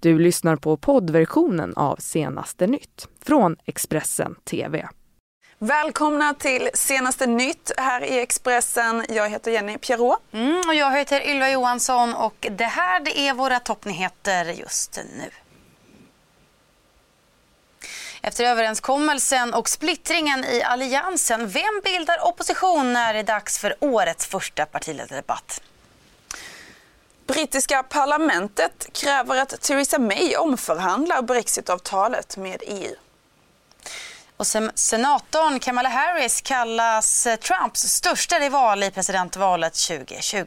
Du lyssnar på poddversionen av Senaste nytt från Expressen TV. Välkomna till Senaste nytt här i Expressen. Jag heter Jenny Pierrot. Mm, och jag heter Ylva Johansson och det här det är våra toppnyheter just nu. Efter överenskommelsen och splittringen i Alliansen, vem bildar opposition när det är dags för årets första partiledardebatt? Brittiska parlamentet kräver att Theresa May omförhandlar brexitavtalet med EU. Och senatorn Kamala Harris kallas eh, Trumps största rival i presidentvalet 2020.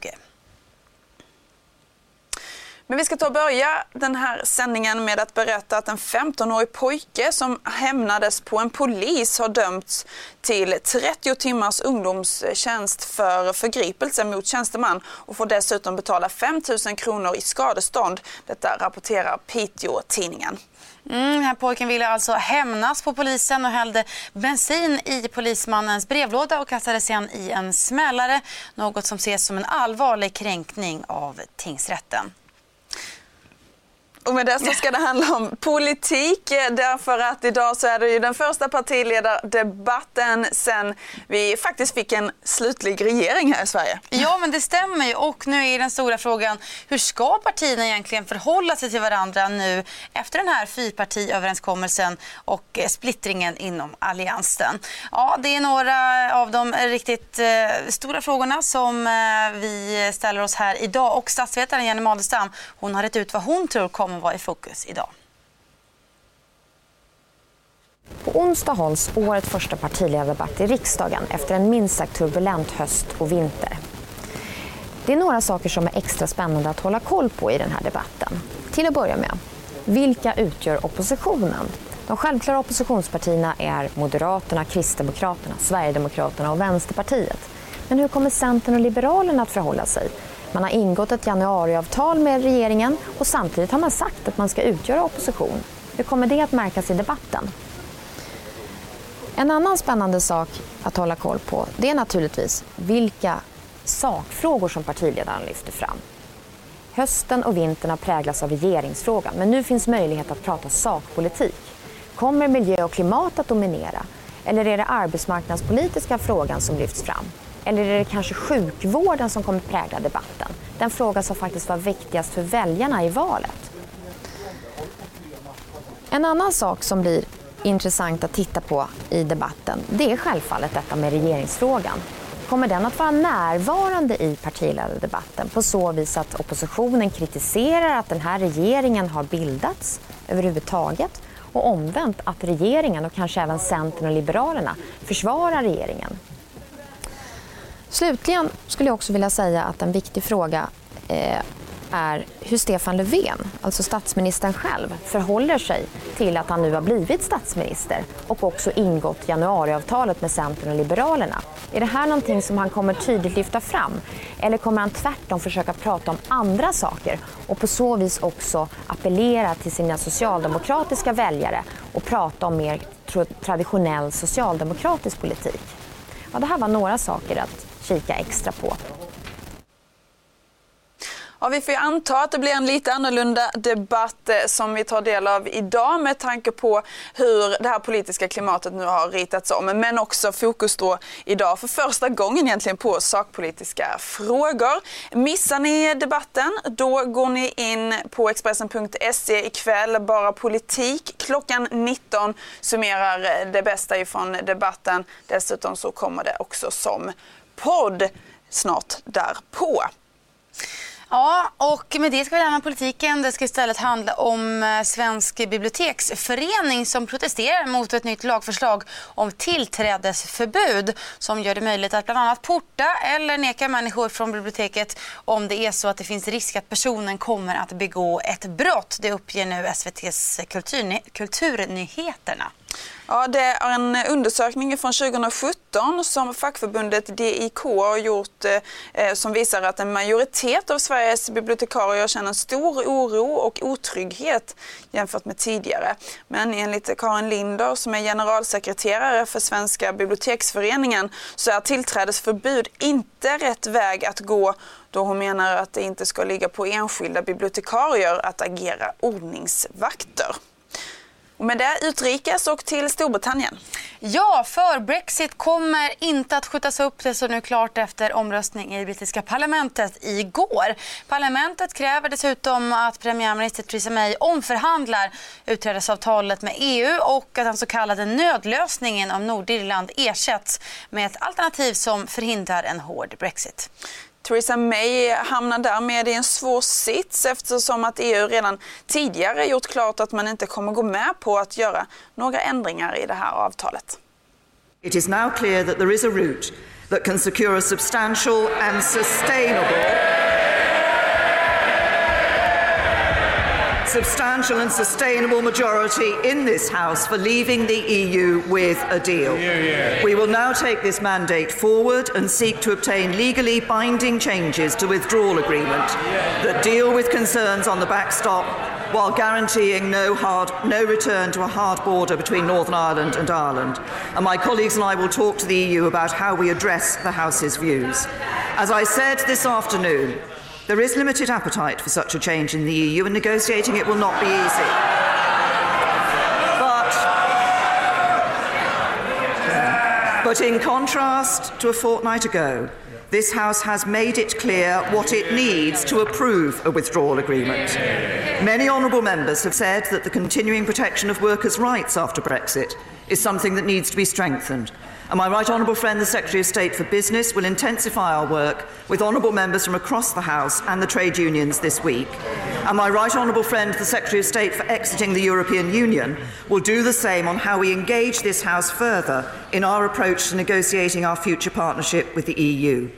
Men vi ska ta och börja den här sändningen med att berätta att en 15-årig pojke som hämnades på en polis har dömts till 30 timmars ungdomstjänst för förgripelse mot tjänsteman och får dessutom betala 5 000 kronor i skadestånd. Detta rapporterar Piteå-tidningen. Mm, den här pojken ville alltså hämnas på polisen och hällde bensin i polismannens brevlåda och kastade sen i en smällare. Något som ses som en allvarlig kränkning av tingsrätten. Och med det så ska det handla om politik eh, därför att idag så är det ju den första partiledardebatten sen vi faktiskt fick en slutlig regering här i Sverige. Ja men det stämmer ju och nu är den stora frågan hur ska partierna egentligen förhålla sig till varandra nu efter den här fyrpartiöverenskommelsen och eh, splittringen inom alliansen. Ja det är några av de riktigt eh, stora frågorna som eh, vi ställer oss här idag och statsvetaren Jenny Madestam hon har rätt ut vad hon tror kommer kommer vara i fokus idag. På onsdag hålls årets första partiledardebatt i riksdagen efter en minst sagt turbulent höst och vinter. Det är några saker som är extra spännande att hålla koll på i den här debatten. Till att börja med, vilka utgör oppositionen? De självklara oppositionspartierna är Moderaterna, Kristdemokraterna, Sverigedemokraterna och Vänsterpartiet. Men hur kommer Centern och Liberalerna att förhålla sig? Man har ingått ett januariavtal med regeringen och samtidigt har man sagt att man ska utgöra opposition. Hur kommer det att märkas i debatten? En annan spännande sak att hålla koll på det är naturligtvis vilka sakfrågor som partiledaren lyfter fram. Hösten och vintern har präglats av regeringsfrågan men nu finns möjlighet att prata sakpolitik. Kommer miljö och klimat att dominera? Eller är det arbetsmarknadspolitiska frågan som lyfts fram? Eller är det kanske sjukvården som kommer prägla debatten? Den fråga som faktiskt var viktigast för väljarna i valet. En annan sak som blir intressant att titta på i debatten det är självfallet detta med regeringsfrågan. Kommer den att vara närvarande i partiledardebatten på så vis att oppositionen kritiserar att den här regeringen har bildats överhuvudtaget och omvänt att regeringen och kanske även Centern och Liberalerna försvarar regeringen Slutligen skulle jag också vilja säga att en viktig fråga eh, är hur Stefan Löfven, alltså statsministern själv, förhåller sig till att han nu har blivit statsminister och också ingått januariavtalet med Centern och Liberalerna. Är det här någonting som han kommer tydligt lyfta fram? Eller kommer han tvärtom försöka prata om andra saker och på så vis också appellera till sina socialdemokratiska väljare och prata om mer traditionell socialdemokratisk politik? Ja, det här var några saker att kika extra på. Ja, vi får ju anta att det blir en lite annorlunda debatt eh, som vi tar del av idag med tanke på hur det här politiska klimatet nu har ritats om. Men också fokus då idag för första gången egentligen på sakpolitiska frågor. Missar ni debatten, då går ni in på Expressen.se ikväll. Bara politik. Klockan 19 summerar det bästa ifrån debatten. Dessutom så kommer det också som podd snart därpå. Ja, och med det ska vi lämna politiken. Det ska istället handla om eh, Svensk biblioteksförening som protesterar mot ett nytt lagförslag om tillträdesförbud som gör det möjligt att bland annat porta eller neka människor från biblioteket om det är så att det finns risk att personen kommer att begå ett brott. Det uppger nu SVTs kulturny Kulturnyheterna. Ja, det är en undersökning från 2017 som fackförbundet DIK har gjort eh, eh, som visar att en majoritet av Sveriges bibliotekarier känner stor oro och otrygghet jämfört med tidigare. Men enligt Karin Linder som är generalsekreterare för Svenska biblioteksföreningen så är tillträdesförbud inte rätt väg att gå då hon menar att det inte ska ligga på enskilda bibliotekarier att agera ordningsvakter. Och med det utrikes och till Storbritannien. Ja, för Brexit kommer inte att skjutas upp. Det står nu klart efter omröstning i brittiska parlamentet igår. Parlamentet kräver dessutom att premiärminister Theresa May omförhandlar utträdesavtalet med EU och att den så kallade nödlösningen av Nordirland ersätts med ett alternativ som förhindrar en hård Brexit. Theresa May hamnar därmed i en svår sits eftersom att EU redan tidigare gjort klart att man inte kommer gå med på att göra några ändringar i det här avtalet. It is now clear that there is a route that can secure a substantial and sustainable substantial and sustainable majority in this House for leaving the EU with a deal. Yeah, yeah. We will now take this mandate forward and seek to obtain legally binding changes to the withdrawal agreement that deal with concerns on the backstop while guaranteeing no, hard, no return to a hard border between Northern Ireland and Ireland. And my colleagues and I will talk to the EU about how we address the House's views. As I said this afternoon, there is limited appetite for such a change in the EU, and negotiating it will not be easy. But, in contrast to a fortnight ago, this House has made it clear what it needs to approve a withdrawal agreement. Many honourable members have said that the continuing protection of workers' rights after Brexit is something that needs to be strengthened. And my right honourable friend, the Secretary of State for Business, will intensify our work with honourable members from across the House and the trade unions this week. And my right honourable friend, the Secretary of State for exiting the European Union, will do the same on how we engage this House further in our approach to negotiating our future partnership with the EU.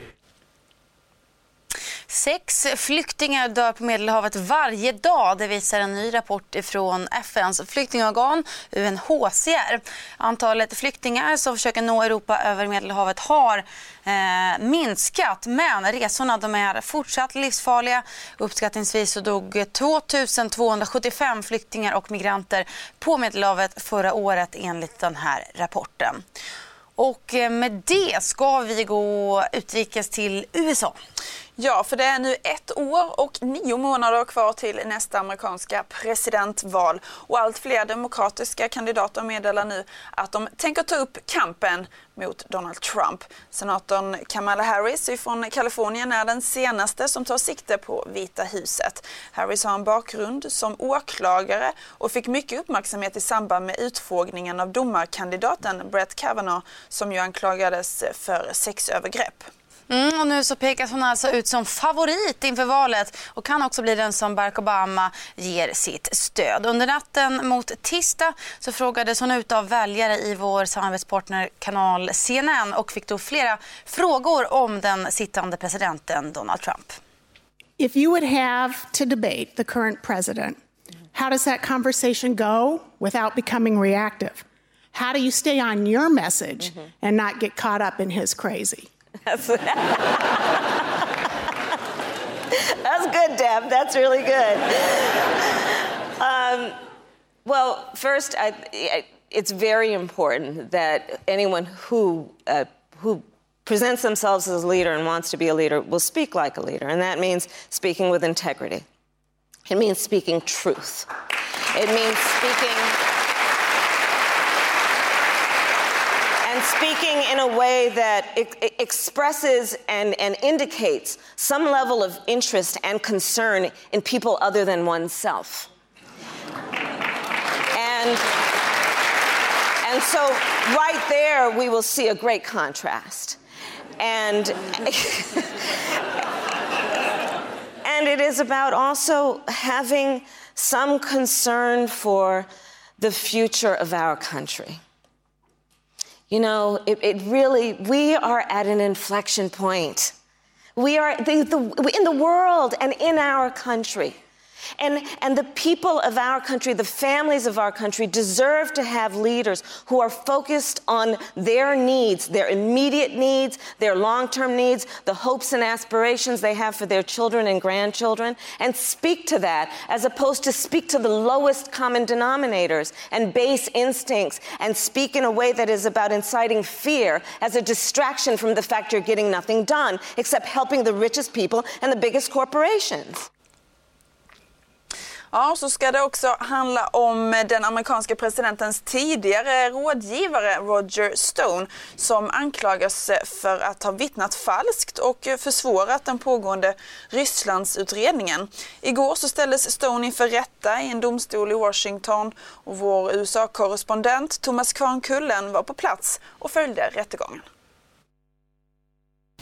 Sex flyktingar dör på Medelhavet varje dag. Det visar en ny rapport från FNs flyktingorgan UNHCR. Antalet flyktingar som försöker nå Europa över Medelhavet har eh, minskat men resorna de är fortsatt livsfarliga. Uppskattningsvis så dog 2275 flyktingar och migranter på Medelhavet förra året enligt den här rapporten. Och eh, med det ska vi gå utrikes till USA. Ja, för det är nu ett år och nio månader kvar till nästa amerikanska presidentval. Och allt fler demokratiska kandidater meddelar nu att de tänker ta upp kampen mot Donald Trump. Senatorn Kamala Harris från Kalifornien är den senaste som tar sikte på Vita huset. Harris har en bakgrund som åklagare och fick mycket uppmärksamhet i samband med utfrågningen av domarkandidaten Brett Kavanaugh som ju anklagades för sexövergrepp. Mm, och nu så pekas hon alltså ut som favorit inför valet och kan också bli den som Barack Obama ger sitt stöd. Under natten mot tisdag så frågades hon ut av väljare i vår samarbetspartnerkanal CNN och fick då flera frågor om den sittande presidenten Donald Trump. If you would have to debate the current president, how does that conversation go without becoming reactive? How do you stay on your message mm -hmm. and not get caught up in his crazy? That's, That's good, Deb. That's really good. Um, well, first, I, it's very important that anyone who uh, who presents themselves as a leader and wants to be a leader will speak like a leader, and that means speaking with integrity. It means speaking truth. It means speaking speaking in a way that expresses and, and indicates some level of interest and concern in people other than oneself. And, and so, right there, we will see a great contrast. And, and it is about also having some concern for the future of our country. You know, it, it really, we are at an inflection point. We are the, the, in the world and in our country. And, and the people of our country, the families of our country, deserve to have leaders who are focused on their needs, their immediate needs, their long term needs, the hopes and aspirations they have for their children and grandchildren, and speak to that as opposed to speak to the lowest common denominators and base instincts and speak in a way that is about inciting fear as a distraction from the fact you're getting nothing done except helping the richest people and the biggest corporations. Ja, så ska det också handla om eh, den amerikanska presidentens tidigare rådgivare Roger Stone som anklagas eh, för att ha vittnat falskt och eh, försvårat den pågående Rysslandsutredningen. Igår så ställdes Stone inför rätta i en domstol i Washington och vår USA-korrespondent Thomas Kvarnkullen var på plats och följde rättegången.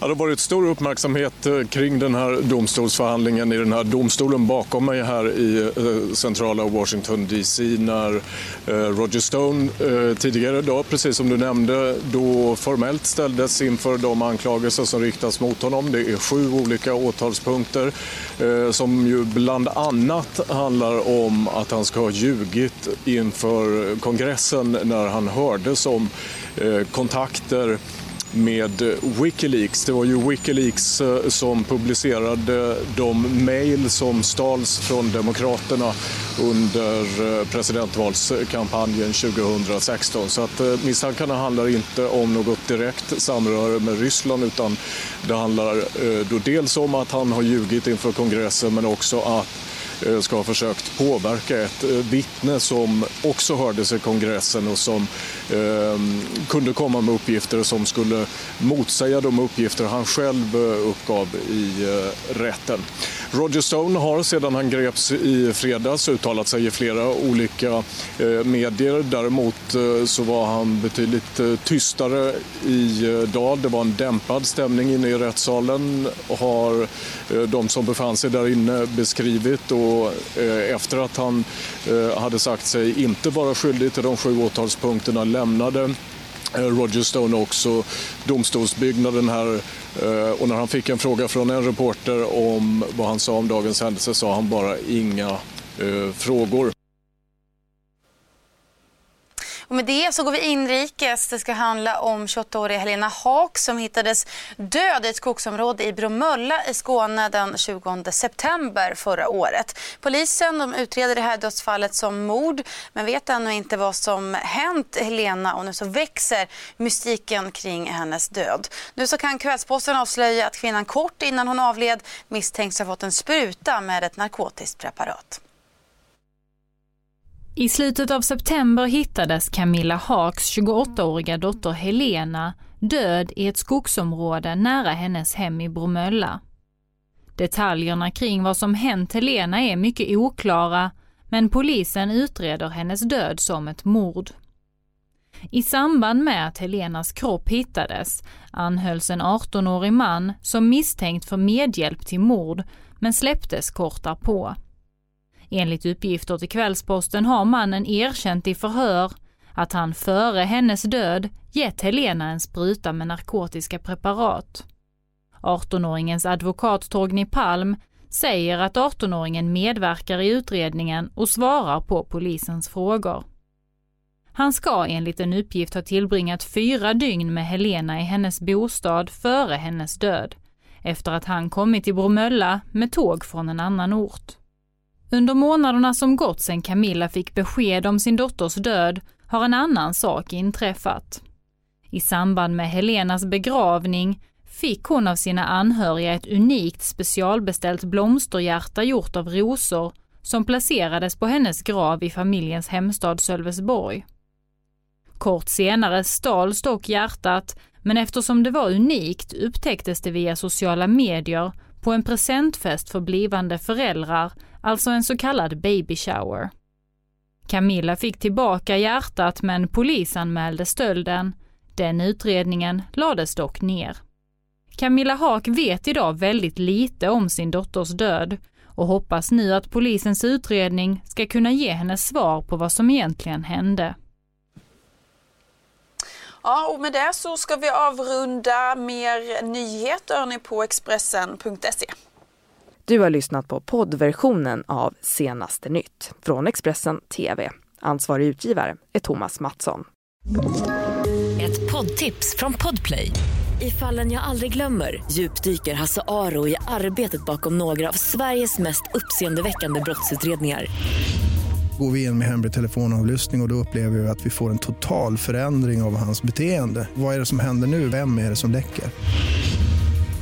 Ja, det har varit stor uppmärksamhet eh, kring den här domstolsförhandlingen i den här domstolen bakom mig här i eh, centrala Washington DC när eh, Roger Stone tidigare idag, precis som du nämnde, då formellt ställdes inför de anklagelser som riktas mot honom. Det är sju olika åtalspunkter som ju bland annat handlar om att han ska ha ljugit inför kongressen när han hördes om kontakter med Wikileaks. Det var ju Wikileaks eh, som publicerade de mejl som stals från Demokraterna under eh, presidentvalskampanjen 2016. Så att eh, misstankarna handlar inte om något direkt samröre med Ryssland utan det handlar då dels om att han har ljugit inför kongressen men också att Eh, ska ha försökt påverka ett eh, vittne som också hördes i kongressen och som eh, kunde komma med uppgifter som skulle motsäga de uppgifter han själv eh, uppgav i eh, rätten. Roger Stone har sedan han greps i fredags uttalat sig i flera olika eh, medier. Däremot eh, så var han betydligt eh, tystare idag. Det var en dämpad stämning inne i rättssalen har de som befann sig där inne beskrivit. Och efter att han hade sagt sig inte vara skyldig till de sju åtalspunkterna lämnade Eh, Roger Stone också domstolsbyggnaden här eh, och när han fick en fråga från en reporter om vad han sa om dagens händelse sa han bara inga eh, frågor. Och med det så går vi inrikes. Det ska handla om 28-åriga Helena Haak som hittades död i ett skogsområde i Bromölla i Skåne den 20 september förra året. Polisen de utreder det här dödsfallet som mord men vet ännu inte vad som hänt Helena och nu så växer mystiken kring hennes död. Nu så kan Kvällsposten avslöja att kvinnan kort innan hon avled misstänks ha fått en spruta med ett narkotiskt preparat. I slutet av september hittades Camilla Haaks 28-åriga dotter Helena död i ett skogsområde nära hennes hem i Bromölla. Detaljerna kring vad som hänt Helena är mycket oklara, men polisen utreder hennes död som ett mord. I samband med att Helenas kropp hittades anhölls en 18-årig man som misstänkt för medhjälp till mord, men släpptes kort därpå. Enligt uppgifter till Kvällsposten har mannen erkänt i förhör att han före hennes död gett Helena en spruta med narkotiska preparat. 18-åringens advokat Torgny Palm säger att 18-åringen medverkar i utredningen och svarar på polisens frågor. Han ska enligt en uppgift ha tillbringat fyra dygn med Helena i hennes bostad före hennes död, efter att han kommit till Bromölla med tåg från en annan ort. Under månaderna som gått sedan Camilla fick besked om sin dotters död har en annan sak inträffat. I samband med Helenas begravning fick hon av sina anhöriga ett unikt specialbeställt blomsterhjärta gjort av rosor som placerades på hennes grav i familjens hemstad Sölvesborg. Kort senare stals dock hjärtat, men eftersom det var unikt upptäcktes det via sociala medier på en presentfest för blivande föräldrar alltså en så kallad baby shower. Camilla fick tillbaka hjärtat men polisanmälde stölden. Den utredningen lades dock ner. Camilla Haak vet idag väldigt lite om sin dotters död och hoppas nu att polisens utredning ska kunna ge henne svar på vad som egentligen hände. Ja, och med det så ska vi avrunda mer nyheter ni på Expressen.se. Du har lyssnat på poddversionen av Senaste nytt från Expressen TV. Ansvarig utgivare är Thomas Mattsson. Ett poddtips från Podplay. I fallen jag aldrig glömmer djupdyker Hasse Aro i arbetet bakom några av Sveriges mest uppseendeväckande brottsutredningar. Går vi in med hemlig telefonavlyssning och, och då upplever vi att vi får en total förändring av hans beteende. Vad är det som händer nu? Vem är det som läcker?